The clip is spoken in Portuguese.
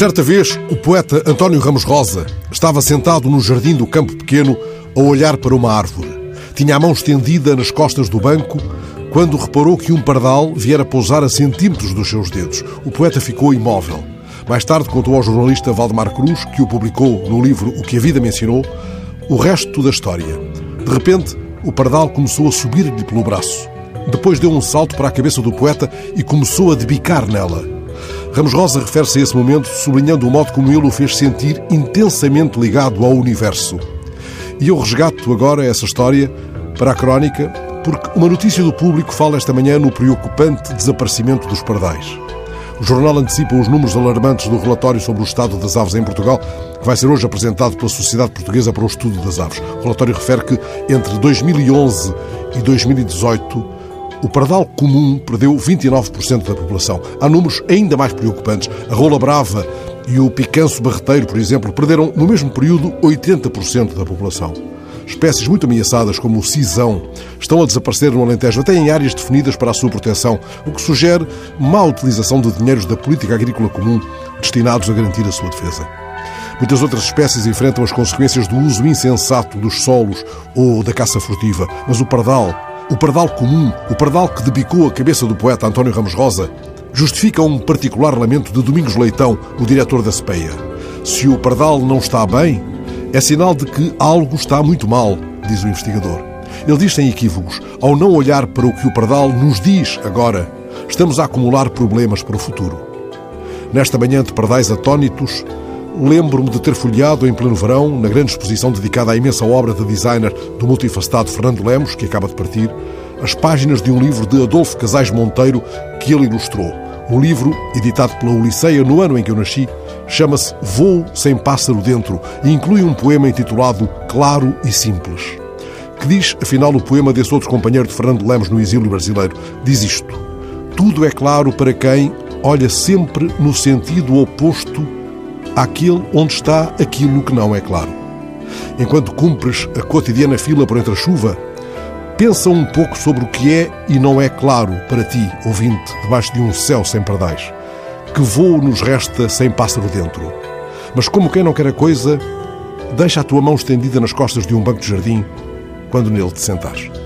Certa vez, o poeta António Ramos Rosa estava sentado no jardim do campo pequeno a olhar para uma árvore. Tinha a mão estendida nas costas do banco quando reparou que um pardal viera pousar a centímetros dos seus dedos. O poeta ficou imóvel. Mais tarde contou ao jornalista Valdemar Cruz, que o publicou no livro O que a Vida Me Ensinou, o resto da história. De repente, o pardal começou a subir-lhe pelo braço. Depois deu um salto para a cabeça do poeta e começou a debicar nela. Ramos Rosa refere-se a esse momento, sublinhando o modo como ele o fez sentir intensamente ligado ao universo. E eu resgato agora essa história para a crónica, porque uma notícia do público fala esta manhã no preocupante desaparecimento dos pardais. O jornal antecipa os números alarmantes do relatório sobre o estado das aves em Portugal, que vai ser hoje apresentado pela Sociedade Portuguesa para o Estudo das Aves. O relatório refere que entre 2011 e 2018 o pardal comum perdeu 29% da população. Há números ainda mais preocupantes. A rola brava e o picanço barreteiro, por exemplo, perderam no mesmo período 80% da população. Espécies muito ameaçadas, como o cisão, estão a desaparecer no Alentejo, até em áreas definidas para a sua proteção, o que sugere má utilização de dinheiros da política agrícola comum destinados a garantir a sua defesa. Muitas outras espécies enfrentam as consequências do uso insensato dos solos ou da caça furtiva, mas o pardal o pardal comum, o pardal que debicou a cabeça do poeta António Ramos Rosa, justifica um particular lamento de Domingos Leitão, o diretor da CPEA. Se o pardal não está bem, é sinal de que algo está muito mal, diz o investigador. Ele diz sem equívocos, ao não olhar para o que o pardal nos diz agora, estamos a acumular problemas para o futuro. Nesta manhã de pardais atónitos, Lembro-me de ter folheado em pleno verão, na grande exposição dedicada à imensa obra de designer do multifacetado Fernando Lemos, que acaba de partir, as páginas de um livro de Adolfo Casais Monteiro que ele ilustrou. Um livro editado pela Uliceia no ano em que eu nasci, chama-se Voo sem pássaro dentro e inclui um poema intitulado Claro e Simples. Que diz, afinal, o poema desse outro companheiro de Fernando Lemos no exílio brasileiro? Diz isto: Tudo é claro para quem olha sempre no sentido oposto àquele onde está aquilo que não é claro. Enquanto cumpres a cotidiana fila por entre a chuva, pensa um pouco sobre o que é e não é claro para ti, ouvinte, debaixo de um céu sem pardais. Que voo nos resta sem pássaro dentro. Mas como quem não quer a coisa, deixa a tua mão estendida nas costas de um banco de jardim quando nele te sentares.